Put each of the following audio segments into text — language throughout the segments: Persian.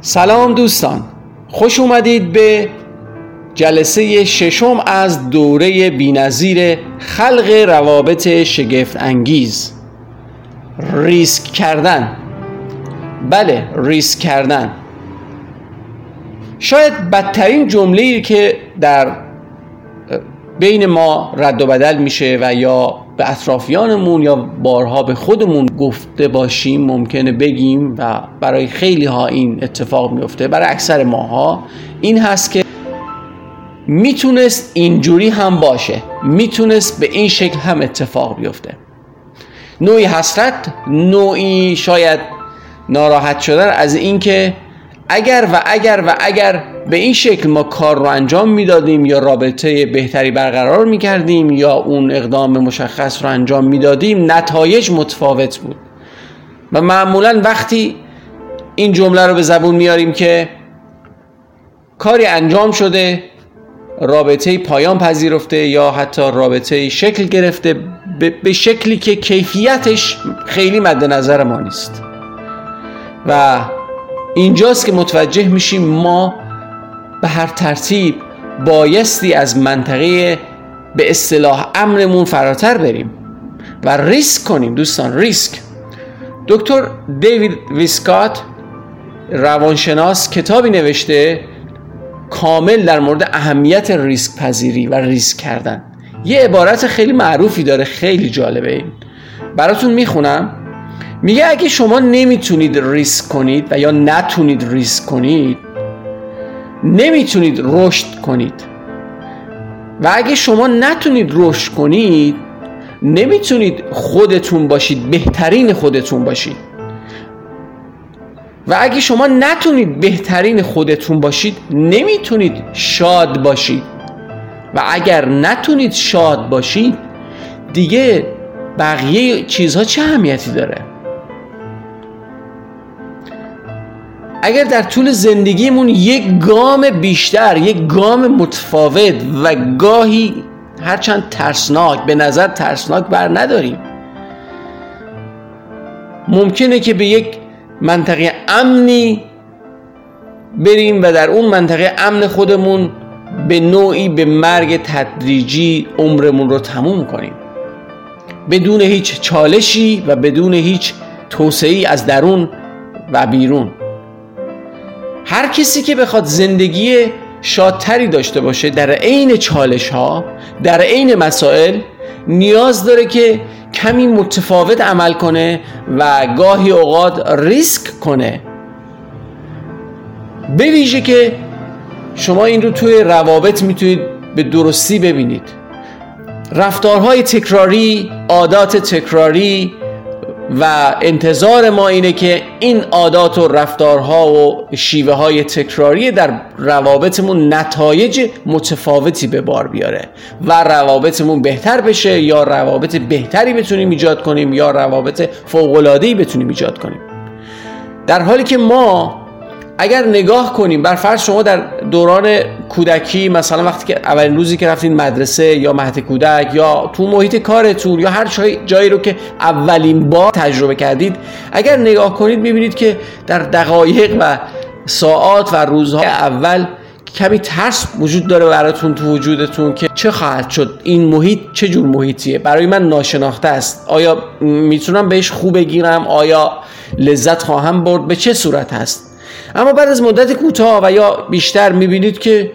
سلام دوستان خوش اومدید به جلسه ششم از دوره بینظیر خلق روابط شگفت انگیز ریسک کردن. بله ریسک کردن. شاید بدترین جمله که در بین ما رد و بدل میشه و یا به اطرافیانمون یا بارها به خودمون گفته باشیم ممکنه بگیم و برای خیلی ها این اتفاق میفته برای اکثر ماها این هست که می‌تونست اینجوری هم باشه. می‌تونست به این شکل هم اتفاق بیفته. نوعی حسرت نوعی شاید ناراحت شدن از اینکه اگر و اگر و اگر به این شکل ما کار رو انجام می‌دادیم یا رابطه بهتری برقرار می‌کردیم یا اون اقدام مشخص رو انجام می‌دادیم نتایج متفاوت بود. و معمولا وقتی این جمله رو به زبون میاریم که کاری انجام شده رابطه پایان پذیرفته یا حتی رابطه شکل گرفته به شکلی که کیفیتش خیلی مد نظر ما نیست. و اینجاست که متوجه میشیم ما به هر ترتیب بایستی از منطقه به اصطلاح امرمون فراتر بریم و ریسک کنیم دوستان ریسک. دکتر دیوید ویسکات روانشناس کتابی نوشته کامل در مورد اهمیت ریسک پذیری و ریسک کردن. یه عبارت خیلی معروفی داره خیلی جالبه. این. براتون می‌خونم. میگه اگه شما نمی‌تونید ریسک کنید و یا نتونید ریسک کنید نمی‌تونید رشد کنید. و اگه شما نتونید رشد کنید نمی‌تونید خودتون باشید بهترین خودتون باشید. و اگه شما نتونید بهترین خودتون باشید نمی‌تونید شاد باشید. و اگر نتونید شاد باشید دیگه بقیه چیزها چه اهمیتی داره؟ اگر در طول زندگیمون یک گام بیشتر یک گام متفاوت و گاهی هرچند ترسناک به نظر ترسناک بر نداریم. ممکنه که به یک منطقه امنی بریم و در اون منطقه امن خودمون به نوعی به مرگ تدریجی عمرمون رو تموم کنیم. بدون هیچ چالشی و بدون هیچ توسعی از درون و بیرون. هر کسی که بخواد زندگی شادتری داشته باشه در عین چالش ها در عین مسائل نیاز داره که کمی متفاوت عمل کنه و گاهی اوقات ریسک کنه. به ویژه که شما این رو توی روابط می‌تونید به درستی ببینید. رفتارهای تکراری عادات تکراری و انتظار ما اینه که این عادات و رفتارها و شیوه های تکراری در روابطمون نتایج متفاوتی به بار بیاره و روابطمون بهتر بشه یا روابط بهتری بتونیم ایجاد کنیم یا روابط فوقلادهی بتونیم ایجاد کنیم. در حالی که ما اگر نگاه کنیم بر فرض شما در دوران کودکی مثلا وقتی که اولین روزی که رفتین مدرسه یا مهد کودک یا تو محیط کارتون یا هر جایی رو که اولین بار تجربه کردید اگر نگاه کنید می‌بینید که در دقایق و ساعات و روزهای اول کمی ترس وجود داره براتون تو وجودتون که چه خواهد شد؟ این محیط چه جور محیطیه؟ برای من ناشناخته است. آیا می‌تونم بهش خوب بگیرم؟ آیا لذت خواهم برد؟ به چه صورت هست؟ اما بعد از مدت کوتاه و یا بیشتر می‌بینید که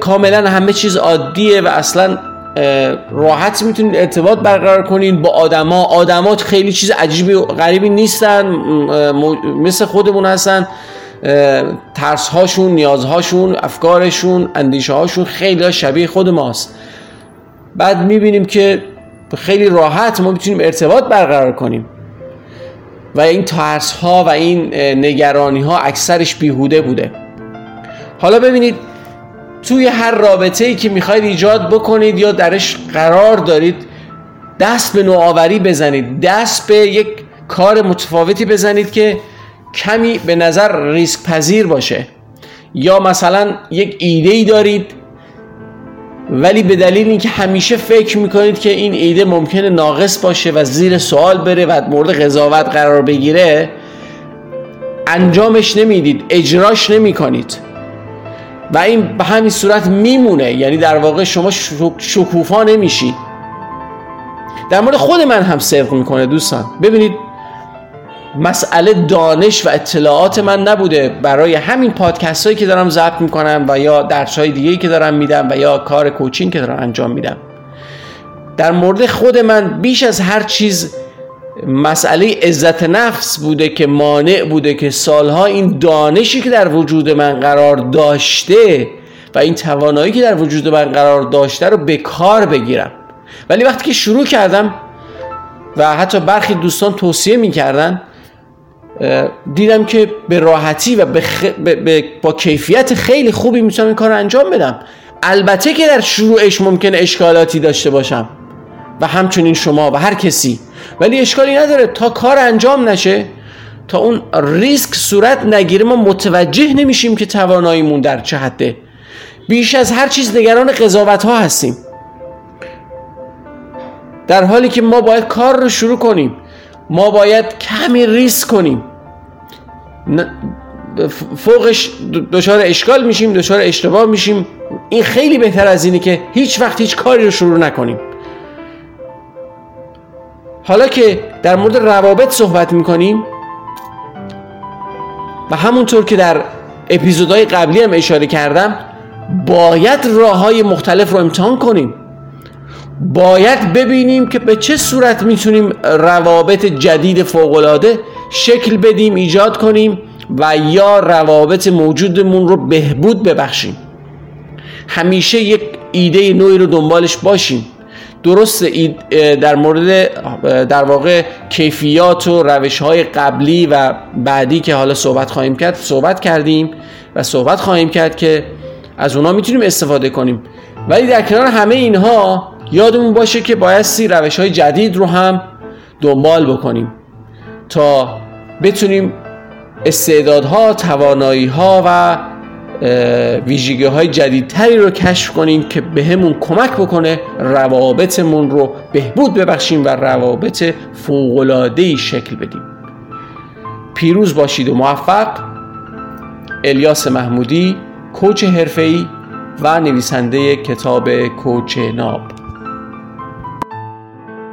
کاملا همه چیز عادیه و اصلا راحت می‌تونید ارتباط برقرار کنید با آدما. آدمات خیلی چیز عجیبی و غریبی نیستن مثل خودمون هستن. ترس هاشون نیازهاشون افکارشون اندیشه هاشون خیلی شبیه خود ماست. بعد می‌بینیم که خیلی راحت ما می‌تونیم ارتباط برقرار کنیم. و این ترس ها و این نگرانی ها اکثرش بیهوده بوده. حالا ببینید توی هر رابطه ای که می‌خواید ایجاد بکنید یا درش قرار دارید دست به نوآوری بزنید. دست به یک کار متفاوتی بزنید که کمی به نظر ریسک پذیر باشه. یا مثلا یک ایده ای دارید ولی به دلیل اینکه همیشه فکر می‌کنید که این ایده ممکنه ناقص باشه و زیر سوال بره و مورد قضاوت قرار بگیره انجامش نمی‌دید اجراش نمی کنید و این به همین صورت میمونه یعنی در واقع شما شکوفا نمیشید در مورد خود من هم صدق می‌کنه دوستان. ببینید مسئله دانش و اطلاعات من نبوده. برای همین پادکست هایی که دارم ضبط می‌کنم و یا درس های دیگه که دارم میدم و یا کار کوچینگ که دارم انجام میدم. در مورد خود من بیش از هر چیز مسئله عزت نفس بوده که مانع بوده که سالها این دانشی که در وجود من قرار داشته و این توانایی که در وجود من قرار داشته رو به کار بگیرم. ولی وقتی که شروع کردم و حتی برخی دوستان توصیه می‌کردن دیدم که به راحتی و با کیفیت خیلی خوبی می‌تونم این کار رو انجام بدم. البته که در شروعش ممکن اشکالاتی داشته باشم و همچنین شما و هر کسی. ولی اشکالی نداره. تا کار انجام نشه تا اون ریسک صورت نگیره ما متوجه نمیشیم که تواناییمون در چه حده. بیش از هر چیز نگران قضاوت ها هستیم. در حالی که ما باید کار رو شروع کنیم. ما باید کمی ریسک کنیم. فوقش دچار اشکال میشیم دچار اشتباه میشیم. این خیلی بهتر از اینه که هیچ وقت هیچ کاری رو شروع نکنیم. حالا که در مورد روابط صحبت می‌کنیم و همونطور که در اپیزودهای قبلی هم اشاره کردم باید راه های مختلف رو امتحان کنیم. باید ببینیم که به چه صورت می‌تونیم روابط جدید فوقالعاده شکل بدیم ایجاد کنیم و یا روابط موجودمون رو بهبود ببخشیم. همیشه یک ایده نوعی رو دنبالش باشیم. درست در مورد در واقع کیفیات و روش های قبلی و بعدی که حالا صحبت خواهیم کرد صحبت کردیم و صحبت خواهیم کرد که از اونا می‌تونیم استفاده کنیم. ولی در کنار همه اینها یادمون باشه که بایستی روش های جدید رو هم دنبال بکنیم تا بتونیم استعدادها توانایی ها و ویژگی های جدیدتری رو کشف کنیم که به همون کمک بکنه روابطمون رو بهبود ببخشیم و روابط فوقلادهی شکل بدیم. پیروز باشید و موفق. الیاس محمودی کوچ حرفه‌ای و نویسنده کتاب کوچ ناب.